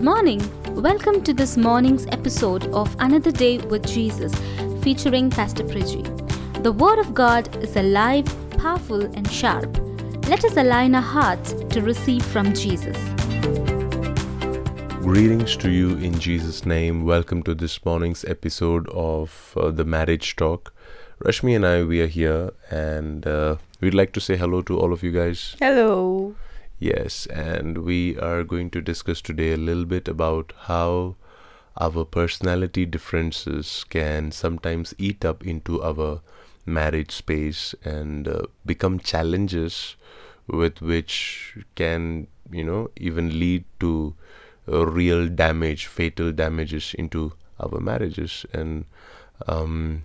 Good morning. Welcome to this morning's episode of Another Day with Jesus featuring Pastor Priji. The Word of God is alive, powerful, and sharp. Let us align our hearts to receive from Jesus. Greetings to you in Jesus' name. Welcome to this morning's episode of uh, the Marriage Talk. Rashmi and I, we are here, and uh, we'd like to say hello to all of you guys. Hello. Yes, and we are going to discuss today a little bit about how our personality differences can sometimes eat up into our marriage space and uh, become challenges with which can, you know, even lead to uh, real damage, fatal damages into our marriages. And um,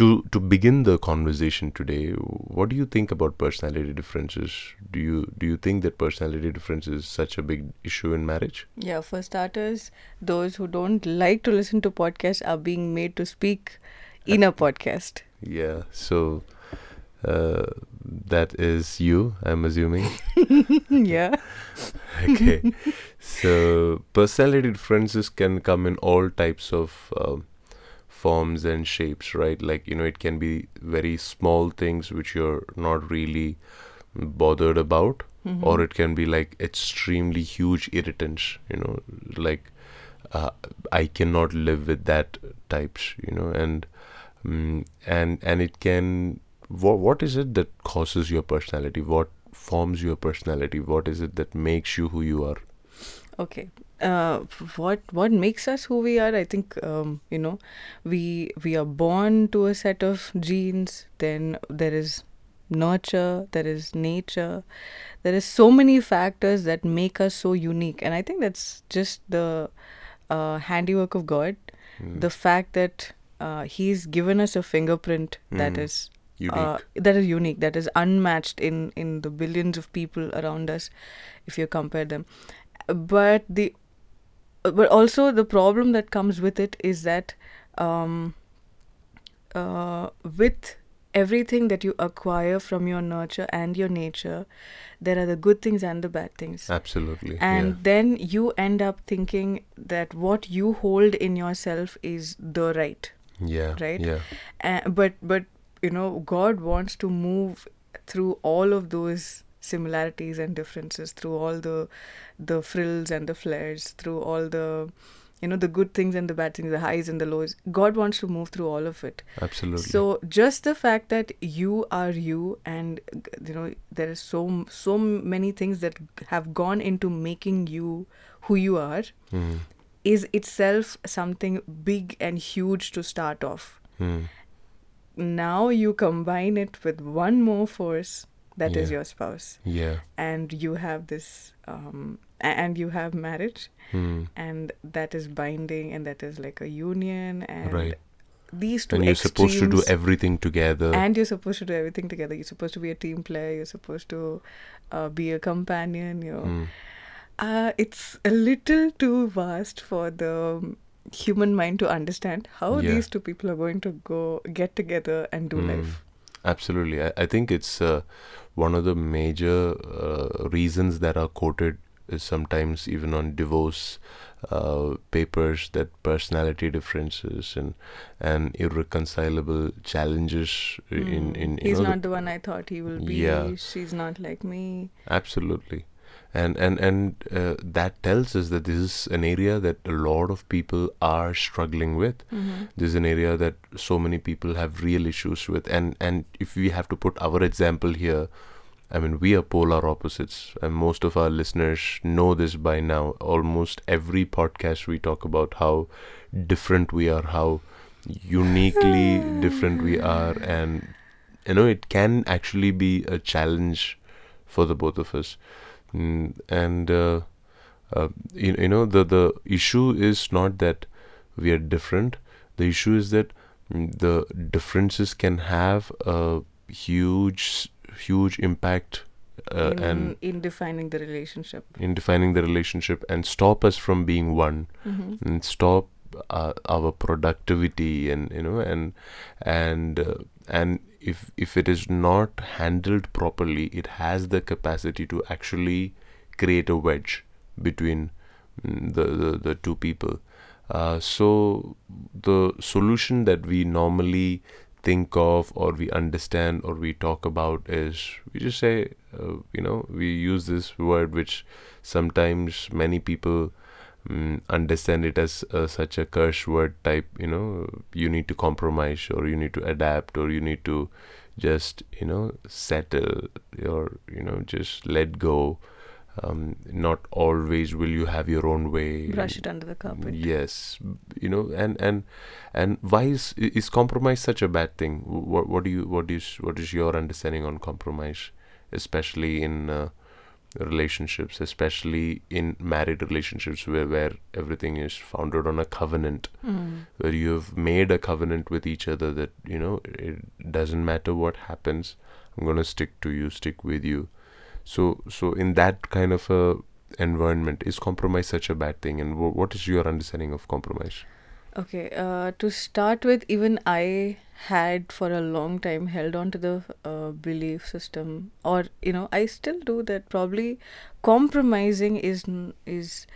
to to begin the conversation today, what do you think about personality differences? Do you do you think that personality difference is such a big issue in marriage? Yeah, for starters, those who don't like to listen to podcasts are being made to speak in a podcast. Yeah. So uh, that is you, I'm assuming. yeah. okay. so personality differences can come in all types of um, forms and shapes, right? Like, you know, it can be very small things which you're not really bothered about, Mm-hmm. or it can be like extremely huge irritants, you know, like uh, I cannot live with that types, you know, and um, and and it can what what is it that causes your personality? What forms your personality? What is it that makes you who you are? Okay. Uh, what what makes us who we are? I think um, you know, we we are born to a set of genes. Then there is nurture. There is nature. There is so many factors that make us so unique, and I think that's just the uh, handiwork of God. Mm. The fact that uh, He's given us a fingerprint that Mm. is unique. uh, that is unique that is unmatched in in the billions of people around us if you compare them but the but also the problem that comes with it is that um, uh, with everything that you acquire from your nurture and your nature there are the good things and the bad things Absolutely. and then you end up thinking that what you hold in yourself is the right yeah. Yeah. right? Yeah. uh, but but you know god wants to move through all of those similarities and differences through all the the frills and the flares through all the you know the good things and the bad things the highs and the lows god wants to move through all of it Absolutely. so just the fact that you are you and you know there are so so many things that have gone into making you who you are Mm. is itself something big and huge to start off Mm. now you combine it with one more force that is Yeah. your spouse Yeah. and you have this um, and you have marriage Mm. and that is binding and that is like a union and Right. these two And you're supposed to do everything together. and you're supposed to do everything together you're supposed to be a team player you're supposed to uh, be a companion you know Mm. uh, it's a little too vast for the um, human mind to understand how Yeah. these two people are going to go get together and do Mm. life Absolutely. I, I think it's uh, one of the major uh, reasons that are quoted is sometimes even on divorce uh, papers that personality differences and and irreconcilable challenges in Mm. in you he's know, the- not the one i thought he will be Yeah. she's not like me Absolutely. And and and uh, that tells us that this is an area that a lot of people are struggling with. Mhm. This is an area that so many people have real issues with. And and if we have to put our example here, I mean we are polar opposites, and most of our listeners know this by now. Almost every podcast we talk about how different we are, how uniquely different we are, and you know it can actually be a challenge for the both of us and uh, uh, you, you know the the issue is not that we are different. The issue is that mm, the differences can have a huge huge impact uh, in, and in defining the relationship. in defining the relationship and stop us from being one. Mhm. and stop uh, our productivity and you know and and uh, and if if it is not handled properly it has the capacity to actually create a wedge between mm, the, the the two people. Uh, so the solution that we normally think of or we understand or we talk about is we just say uh, you know we use this word which sometimes many people um, understand it as uh, such a curse word type you know you need to compromise or you need to adapt or you need to just you know settle or you know just let go. Um, not always will you have your own way. Brush it under the carpet. yes you know and and and why is is compromise such a bad thing? What what do you what is what is your understanding on compromise especially in uh, relationships especially in married relationships where where everything is founded on a covenant Mm. where you have made a covenant with each other that you know it doesn't matter what happens i'm going to stick to you stick with you. So so in that kind of a environment is compromise such a bad thing? And wh- what is your understanding of compromise Okay, uh, to start with, even I had for a long time held on to the uh, belief system, or you know, I still do that. Probably compromising is n- is,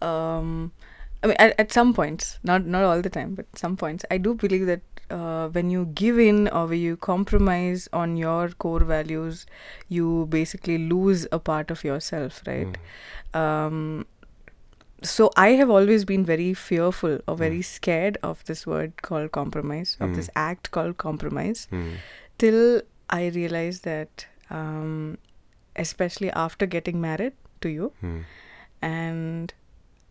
um, I mean, at, at some points, not not all the time, but some points, I do believe that uh, when you give in or when you compromise on your core values, you basically lose a part of yourself, right? Mm. um, so I have always been very fearful or very Mm. scared of this word called compromise, of this Mm. act called compromise, Mm. till I realized that, um, especially after getting married to you Mm. and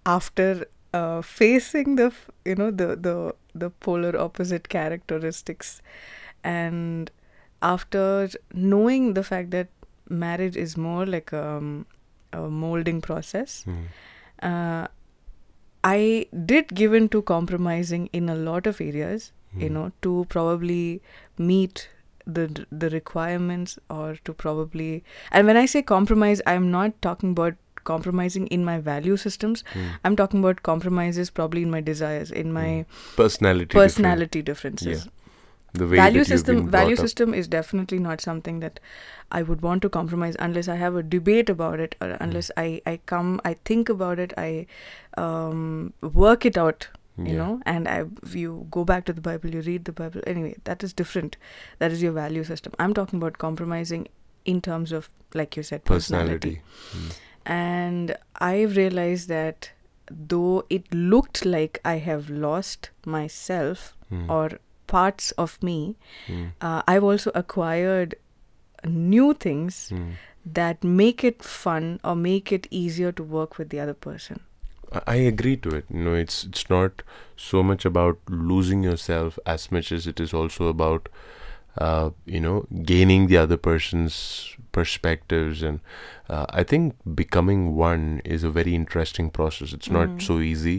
after uh, facing the you know the the the polar opposite characteristics and after knowing the fact that marriage is more like um, a molding process Mm. Uh, I did give in to compromising in a lot of areas, you Mm. know, to probably meet the the requirements or to probably and when I say compromise, I'm not talking about compromising in my value systems. Mm. I'm talking about compromises probably in my desires, in my personality different. personality differences. The way value system value up. system is definitely not something that I would want to compromise unless I have a debate about it or unless I, I come I think about it I um, work it out you Yeah. know and I you go back to the Bible you read the Bible anyway that is different that is your value system I'm talking about compromising in terms of like you said personality, personality and I've realized that though it looked like I have lost myself Mm. or parts of me Mm. uh, I've also acquired new things Mm. that make it fun or make it easier to work with the other person. I- I agree to it. You know, it's it's not so much about losing yourself as much as it is also about, uh, you know, gaining the other person's perspectives. And uh, I think becoming one is a very interesting process. It's not Mhm. so easy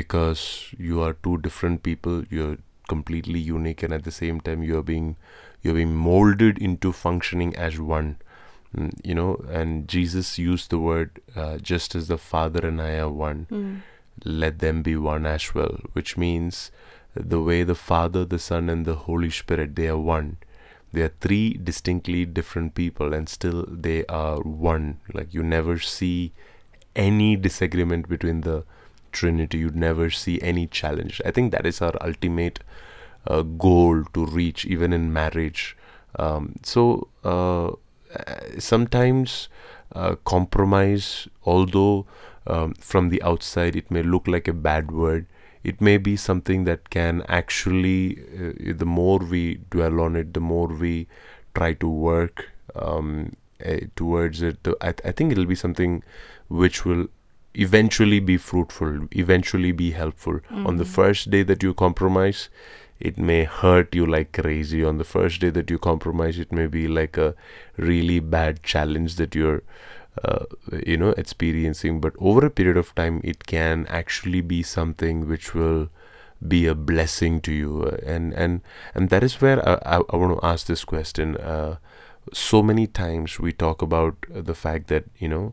because you are two different people. You're completely unique, and at the same time, you're being you're being molded into functioning as one. Mm, You know, and Jesus used the word uh, just as the Father and I are one let them be one as well, which means the way the Father, the Son, and the Holy Spirit they are one. They are three distinctly different people, and still they are one. Like you never see any disagreement between the Trinity. you'd never see any challenge. I think that is our ultimate uh, goal to reach, even in marriage. Um, so uh, sometimes uh, compromise, although um, from the outside it may look like a bad word it may be something that can actually uh, the more we dwell on it the more we try to work um, uh, towards it I, I think it'll be something which will eventually be fruitful eventually be helpful. On the Mhm. first day that you compromise it may hurt you like crazy. On the first day that you compromise it may be like a really bad challenge that you're uh, you know experiencing. But over a period of time it can actually be something which will be a blessing to you. And and and that is where I, I, I want to ask this question. Uh, so many times we talk about the fact that you know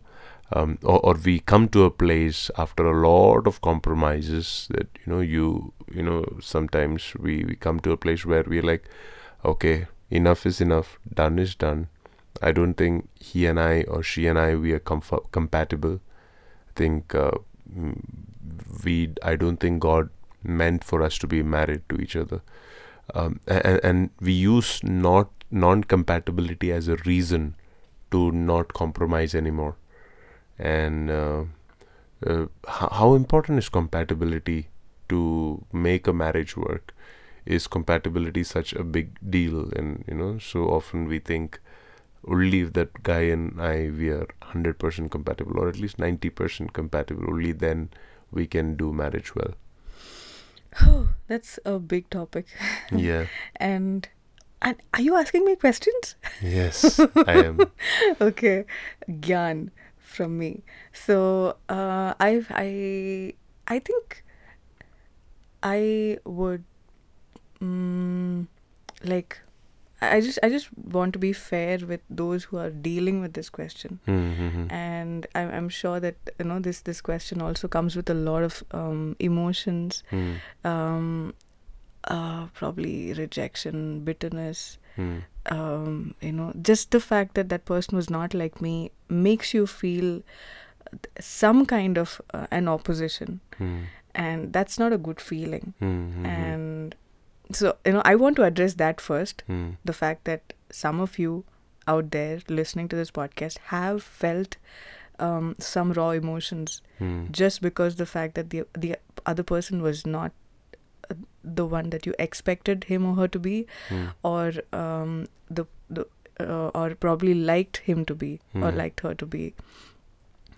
um, or, or we come to a place after a lot of compromises that you know you you know sometimes we, we come to a place where we're like okay enough is enough done is done I don't think he and I or she and I we are comf- compatible. I think uh, we I don't think God meant for us to be married to each other, um, and, and we use not non-compatibility as a reason to not compromise anymore. And uh, uh, h- how important is compatibility to make a marriage work? Is compatibility such a big deal? And you know, so often we think only if that guy and I we are hundred percent compatible, or at least ninety percent compatible. Only then we can do marriage well. Oh, that's a big topic. Yeah. and and are you asking me questions? Yes, I am. okay, Gyan from me. So uh, I I I think I would mm, like I just I just want to be fair with those who are dealing with this question, Mm-hmm. and I'm I'm sure that you know this this question also comes with a lot of um, emotions, Mm, um, uh, probably rejection, bitterness, mm, um, you know, just the fact that that person was not like me makes you feel some kind of uh, an opposition, mm, and that's not a good feeling. mm, And so, you know, I want to address that first. Mm, the fact that some of you out there listening to this podcast have felt um, some raw emotions mm, just because the fact that the the other person was not the one that you expected him or her to be mm, or um, the the uh, or probably liked him to be or Hmm. liked her to be.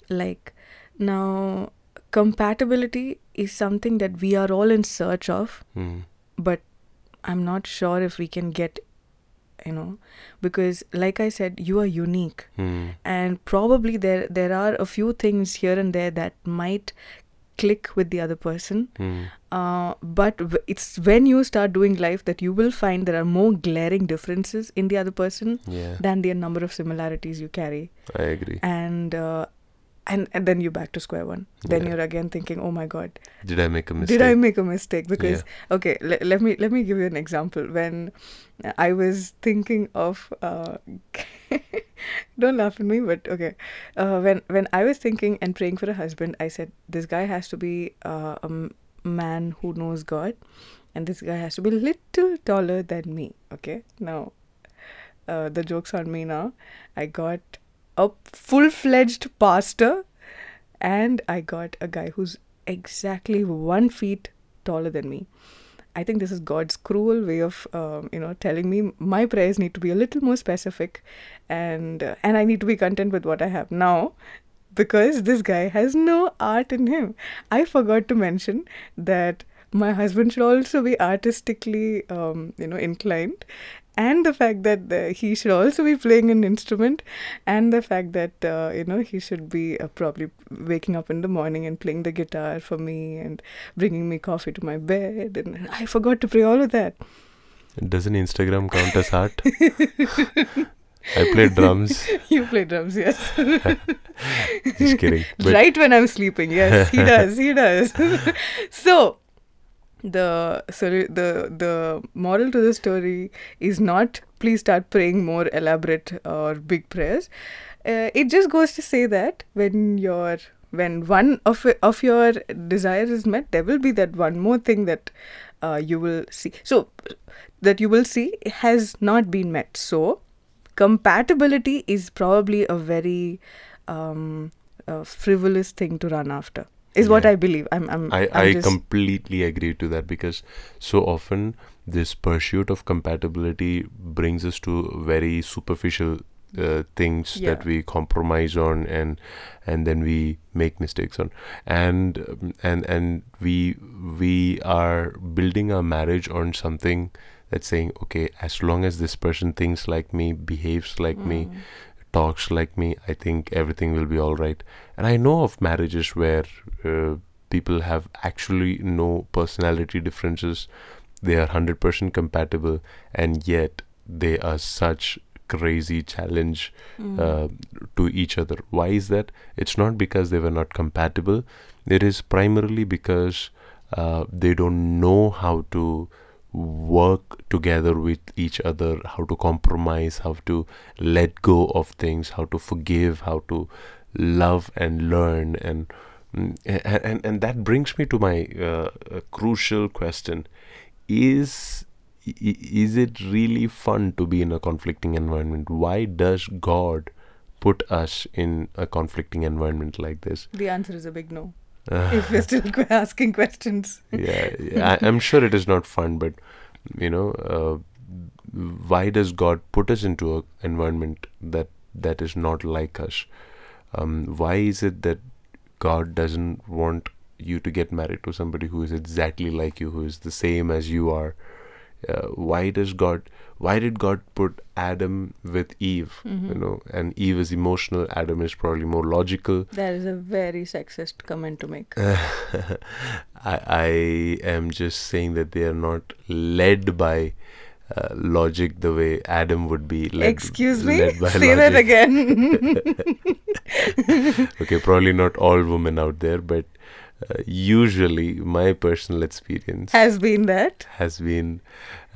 Like now compatibility is something that we are all in search of mm, but i'm not sure if we can get you know because like i said you are unique. Mm, and probably there there are a few things here and there that might click with the other person. Mm, uh, but w- it's when you start doing life that you will find there are more glaring differences in the other person yeah, than the number of similarities you carry. I agree. and uh, and and then you're back to square one. Then Yeah. you're again thinking oh my god Did I make a mistake? did i make a mistake? Because okay le- let me let me give you an example. When i was thinking of uh, don't laugh at me but okay. Uh, when when i was thinking and praying for a husband i said this guy has to be uh, a m- man who knows god and this guy has to be a little taller than me. Okay? Now uh, the joke's on me now. I got a full-fledged pastor and i got a guy who's exactly one feet taller than me I think this is God's cruel way of, um, you know, telling me my prayers need to be a little more specific, and uh, and I need to be content with what I have now, because this guy has no art in him. I forgot to mention that my husband should also be artistically, um, you know, inclined, and the fact that uh, he should also be playing an instrument, and the fact that uh, you know he should be uh, probably waking up in the morning and playing the guitar for me and bringing me coffee to my bed, and I forgot to pray all of that. Doesn't Instagram count as art? I play drums. you play drums, yes. Just kidding. Right when I'm sleeping. Yes, he does. He does. so the so the the moral to the story is not please start praying more elaborate or big prayers. Uh, it just goes to say that when your when one of of your desire is met, there will be that one more thing that uh, you will see. So that you will see has not been met. So compatibility is probably a very um, uh, frivolous thing to run after. Is what I believe. I'm. I'm. I, I'm I just, completely agree to that because so often this pursuit of compatibility brings us to very superficial uh, things that we compromise on and and then we make mistakes on and and and we we are building our marriage on something that's saying okay as long as this person thinks like me behaves like me Mm. Talks like me, I think everything will be all right. And I know of marriages where uh, people have actually no personality differences. They are 100% compatible, and yet they are such crazy challenge Mm. uh, to each other. Why is that? It's not because they were not compatible. It is primarily because uh, they don't know how to work together with each other, how to compromise, how to let go of things, how to forgive, how to love and learn. And and and that brings me to my uh, uh, crucial question: Is is it really fun to be in a conflicting environment? Why does God put us in a conflicting environment like this? The answer is a big no. If we're still asking questions. yeah, yeah, I, I'm sure it is not fun, but you know, uh, why does God put us into an environment that that is not like us? Um, why is it that God doesn't want you to get married to somebody who is exactly like you, who is the same as you are? Uh, why does God? Why did God put Adam with Eve? You know, and Eve is emotional. Adam is probably more logical. That is a very sexist comment to make. I, I am just saying that they are not led by uh, logic the way Adam would be led. Excuse me? led Say that again. Okay, probably not all women out there, but uh, usually my personal experience Has been that. has been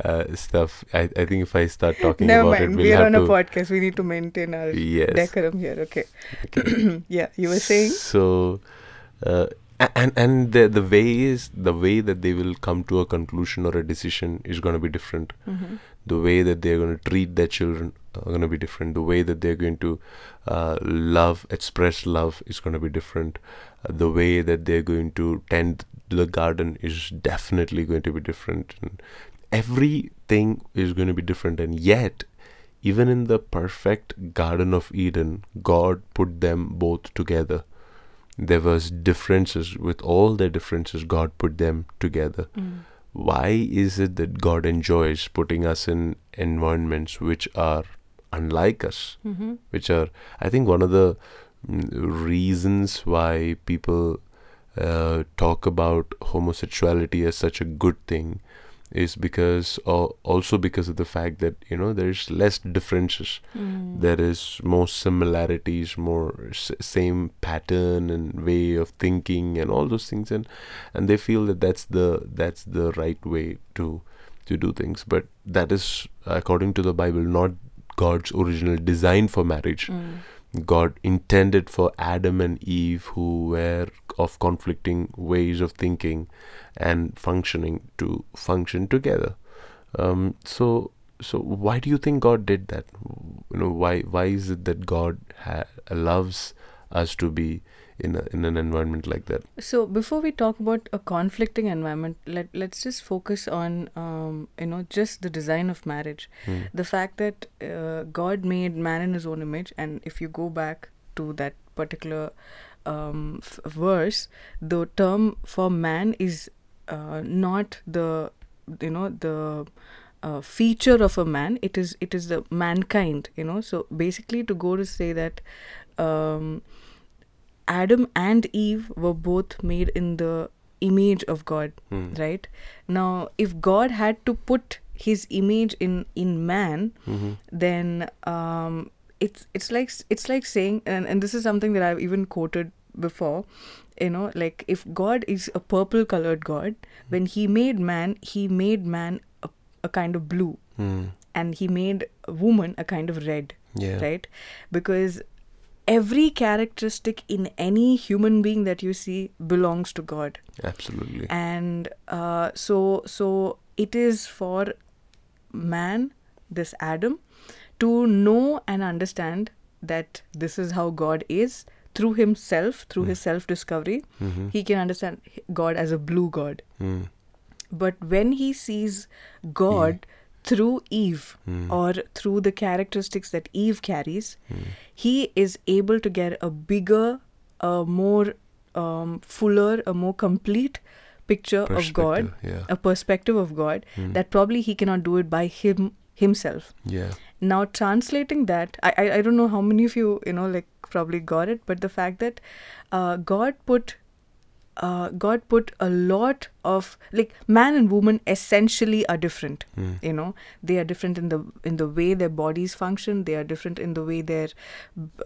uh, stuff. I, I think if I start talking Never about mind. it, we we'll are on a podcast. We need to maintain our Yes. decorum here. Okay. okay. yeah, you were saying? So, uh, and and the the way is the way that they will come to a conclusion or a decision is going to be different. Mm-hmm. The way that they're going to treat their children are going to be different. The way that they're going to uh, love, express love is going to be different. The way that they're going to tend the garden is definitely going to be different. And everything is going to be different, and yet even in the perfect garden of eden god put them both together there was differences with all their differences god put them together Mm. why is it that god enjoys putting us in environments which are unlike us Mm-hmm. which are i think one of the reasons why people uh, talk about homosexuality as such a good thing is because or also because of the fact that you know there's less differences Mm. there is more similarities more s- same pattern and way of thinking and all those things and and they feel that that's the that's the right way to to do things but that is according to the bible not god's original design for marriage Mm. God intended for Adam and Eve, who were of conflicting ways of thinking and functioning, to function together. Um, so, so why do you think God did that? You know, why why is it that God ha- allows us to be in a, in an environment like that? So before we talk about a conflicting environment, let let's just focus on um, you know just the design of marriage, Hmm. the fact that uh, God made man in His own image, and if you go back to that particular um, f- verse, the term for man is uh, not the you know the uh, feature of a man. It is it is the mankind. You know, so basically to go to say that. Um, Adam and Eve were both made in the image of God, Hmm. right? Now, if God had to put His image in in man, Mhm. then um, it's it's like it's like saying, and, and this is something that I've even quoted before. You know, like if God is a purple colored God, when He made man, He made man a, a kind of blue, Hmm. and He made a woman a kind of red Yeah. right? Because every characteristic in any human being that you see belongs to God, Absolutely. and uh, so so it is for man, this Adam, to know and understand that this is how God is through himself, through his self discovery. Mhm. He can understand God as a blue God, Hmm. but when he sees God through Eve Hmm. or through the characteristics that Eve carries, Hmm. he is able to get a bigger, a more um, fuller, a more complete picture of God, Yeah. a perspective of God Hmm. that probably he cannot do it by him himself. Yeah. Now translating that, I, I I don't know how many of you you know like probably got it, but the fact that uh, God put uh, God put a lot of like man and woman essentially are different Hmm. you know? They are different in the in the way their bodies function. They are different in the way their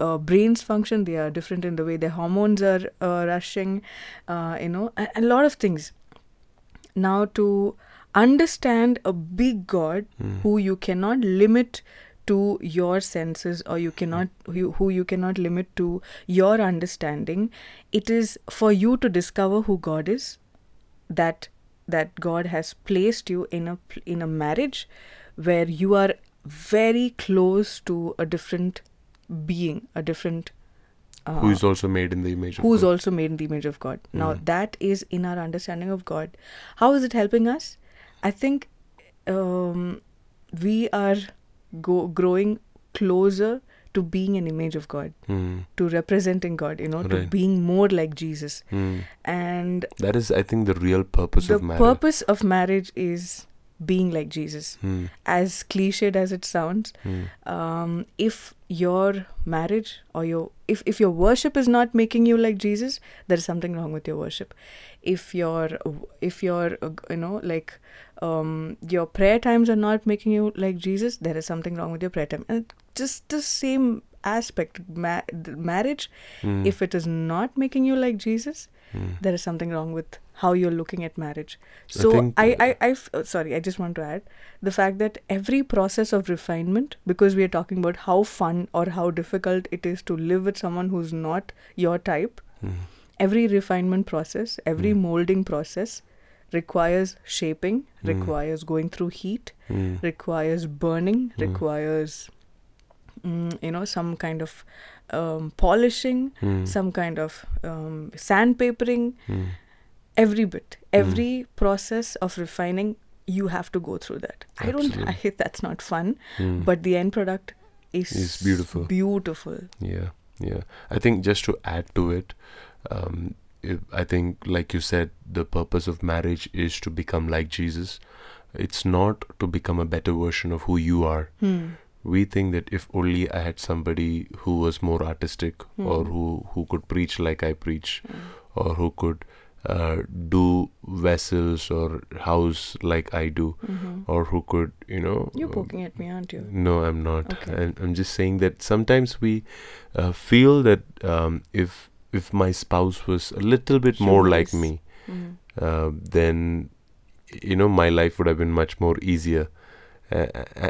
uh, brains function. They are different in the way their hormones are uh, rushing uh, you know? A, a lot of things. Now to understand a big god Hmm. who you cannot limit to your senses or you cannot you, who you cannot limit to your understanding it is for you to discover who god is that that god has placed you in a in a marriage where you are very close to a different being a different uh, who is also made in the image of who's God. also made in the image of God. Now Mhm. that is in our understanding of God. How is it helping us? I think um, we are go- growing closer to being an image of God, Hmm. to representing God. You know, to being more like Jesus. Hmm. And That is, I think, the real purpose the of marriage. The purpose of marriage is being like Jesus. Hmm. As cliched as it sounds, Hmm. um, if your marriage or your if, if your worship is not making you like jesus there is something wrong with your worship if your if your you know like um, your prayer times are not making you like jesus there is something wrong with your prayer time and just the same aspect ma- marriage Hmm. if it is not making you like jesus Hmm. there is something wrong with how you're looking at marriage I so think- I, I, I, f- sorry i just want to add the fact that every process of refinement because we are talking about how fun or how difficult it is to live with someone who's not your type Hmm. Every refinement process every Mm. molding process requires shaping Mm. requires going through heat Hmm. requires burning Mm. requires mm, you know some kind of um, polishing Hmm. some kind of um, sandpapering Hmm. every bit Mm. every process of refining you have to go through that i don't i hate that's not fun Hmm. but the end product is Is beautiful. beautiful Yeah, yeah. I think just to add to it, um, I think, like you said, the purpose of marriage is to become like Jesus. It's not to become a better version of who you are. hmm. We think that if only I had somebody who was more artistic, or Hmm. who who could preach like I preach, Hmm. or who could uh, do vessels or house like I do, Mhm. or who could, you know, you're poking at me aren't you no, I'm not. Okay. And I'm just saying that sometimes we uh, feel that um, if if my spouse was a little bit more like me, Mhm. uh, then you know my life would have been much more easier. Uh,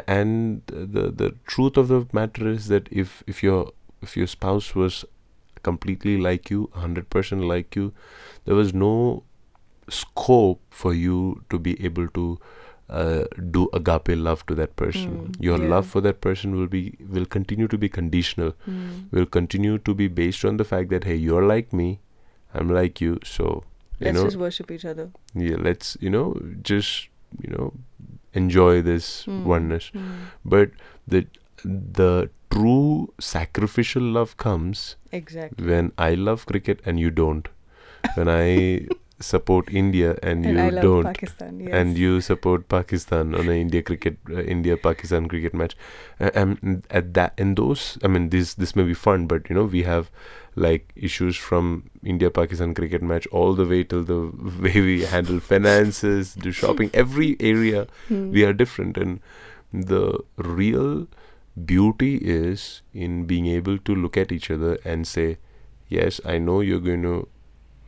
and the the truth of the matter is that if if your if your spouse was completely like you, hundred percent like you, there was no scope for you to be able to uh, do agape love to that person. Mm, Your yeah. love for that person will be will continue to be conditional. Hmm. Will continue to be based on the fact that hey, you're like me, I'm like you, so you let's know, just worship each other yeah, let's you know just you know enjoy this Hmm. oneness. But the the true sacrificial love comes exactly when I love cricket and you don't. When I support India and, and you don't. pakistan yes. And you support Pakistan on a India cricket, uh, India Pakistan cricket match, and at that in those, I mean, this this may be fun, but you know we have like issues from India Pakistan cricket match all the way till the way we handle finances, do shopping, every area Hmm. we are different, and the real beauty is in being able to look at each other and say, yes, I know you're going to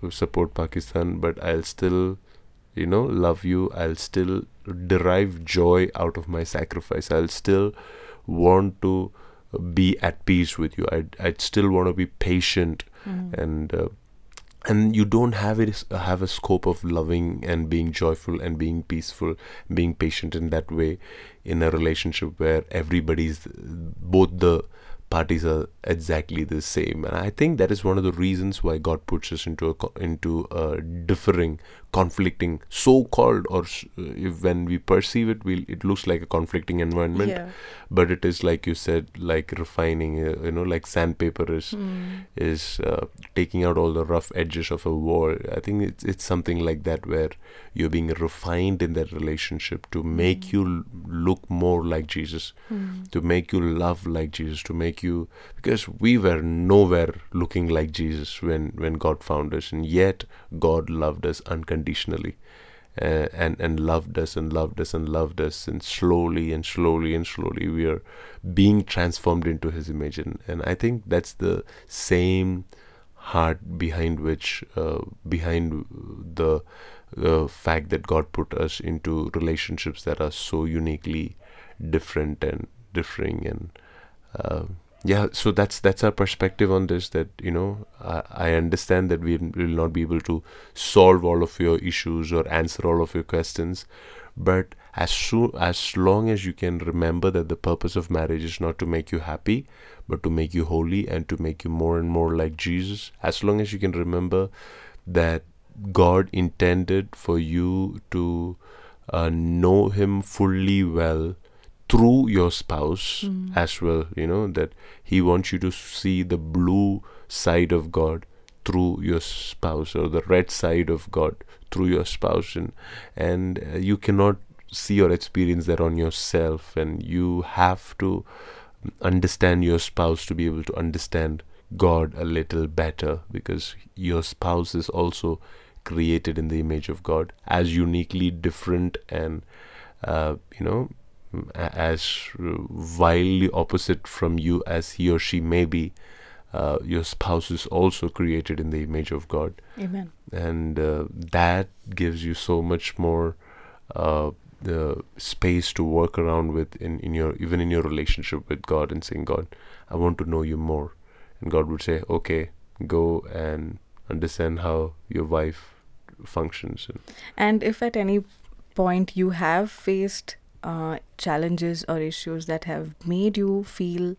support Pakistan, but I'll still, you know, love you. I'll still derive joy out of my sacrifice. I'll still want to be at peace with you. I'd, I'd still want to be patient Hmm. and uh, and you don't have it have a scope of loving and being joyful and being peaceful being patient in that way in a relationship where everybody's both the parties are exactly the same. And i think that is one of the reasons why god puts us into a into a differing conflicting so called or uh, if when we perceive it we it looks like a conflicting environment yeah but it is like you said like refining uh, you know like sandpaper is Hmm. is uh, taking out all the rough edges of a wall. I think it's it's something like that where you're being refined in that relationship to make you l- look more like Jesus, Hmm. to make you love like Jesus, to make you because we were nowhere looking like Jesus when when God found us, and yet God loved us unconditionally. Uh, and and loved us and loved us and loved us and slowly and slowly and slowly we are being transformed into his image. And, and i think that's the same heart behind which uh, behind the uh, fact that god put us into relationships that are so uniquely different and differing and uh, yeah so that's that's our perspective on this that you know I, I understand that we will not be able to solve all of your issues or answer all of your questions but as soon as long as you can remember that the purpose of marriage is not to make you happy but to make you holy and to make you more and more like jesus as long as you can remember that god intended for you to uh, know him fully well through your spouse Mm. as well you know that he wants you to see the blue side of god through your spouse or the red side of god through your spouse and and uh, you cannot see or experience that on yourself and you have to understand your spouse to be able to understand god a little better because your spouse is also created in the image of god as uniquely different and uh, you know as wildly opposite from you as he or she may be uh, your spouse is also created in the image of god. Amen. and uh, that gives you so much more uh, the space to work around with in, in your even in your relationship with God and saying God I want to know you more. And God would say okay go and understand how your wife functions. And if at any point you have faced uh, challenges or issues that have made you feel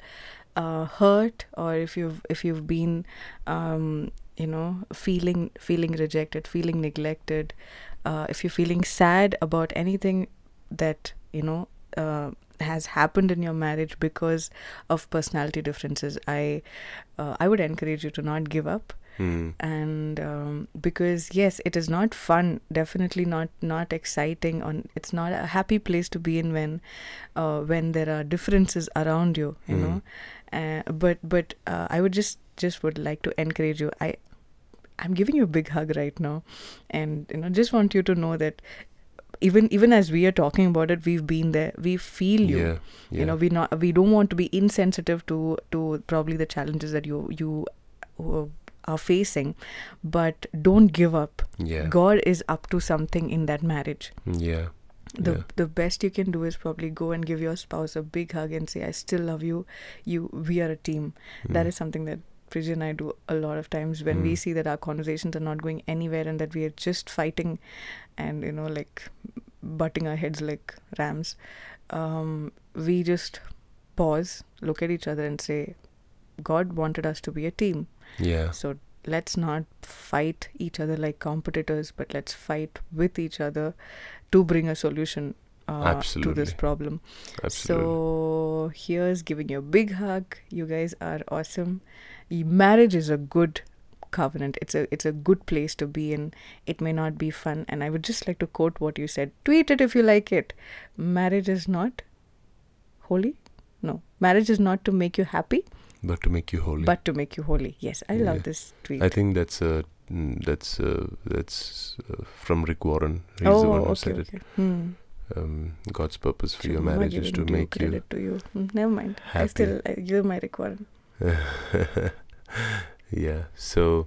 uh, hurt, or if you've if you've been, um, you know, feeling feeling rejected, feeling neglected, uh, if you're feeling sad about anything that you know uh, has happened in your marriage because of personality differences, I uh, I would encourage you to not give up Hmm. and um, because yes it is not fun definitely not not exciting on it's not a happy place to be in when uh, when there are differences around you you Mm. know? Uh, but but uh, i would just just would like to encourage you. I i'm giving you a big hug right now. And you know just want you to know that even even as we are talking about it we've been there. We feel you. Yeah yeah you know we not we don't want to be insensitive to to probably the challenges that you you uh, are facing but don't give up. Yeah. God is up to something in that marriage. Yeah. The yeah. the best you can do is probably go and give your spouse a big hug and say i still love you. You we are a team. That Hmm. is something that Priji and I do a lot of times when we Mm. see that our conversations are not going anywhere and that we are just fighting and you know like butting our heads like rams. Um, we just pause look at each other and say god wanted us to be a team yeah so let's not fight each other like competitors but let's fight with each other to bring a solution uh, to this problem absolutely so here's giving you a big hug. You guys are awesome. Marriage is a good covenant. It's a it's a good place to be in. It may not be fun, and I would just like to quote what you said. Tweet it if you like it. Marriage is not holy. No, marriage is not to make you happy, but to make you holy but to make you holy. Yes, I love this tweet. I think that's uh, mm, that's uh, that's uh, from Rick Warren. He's oh, the one who okay, said it. okay. Hmm. Um, God's purpose for your So, I marriage is to make you credit to you. Hmm, Never mind. I happy. still I give my requirement. yeah. So,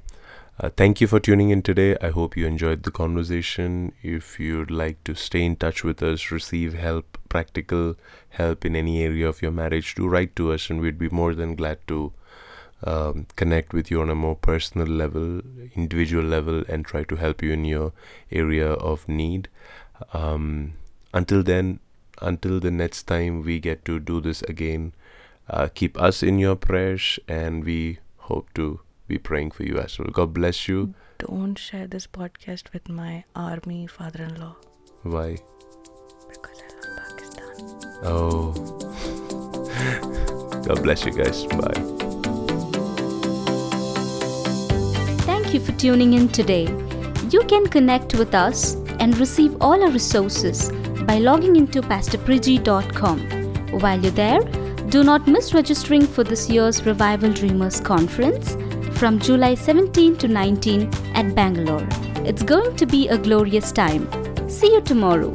uh, thank you for tuning in today. I hope you enjoyed the conversation. If you'd like to stay in touch with us, receive help, practical help in any area of your marriage, do write to us, and we'd be more than glad to um, connect with you on a more personal level, individual level, and try to help you in your area of need. Um, until then, until the next time we get to do this again, uh, keep us in your prayers, and we hope to be praying for you as well. God bless you. Don't share this podcast with my army father-in-law Why? because I love Pakistan. Oh. God bless you guys. Bye. Thank you for tuning in today. You can connect with us and receive all our resources by logging into pastorpriji.com. While you're there, do not miss registering for this year's Revival Dreamers Conference from July 17 to 19 at Bangalore. It's going to be a glorious time. See you tomorrow.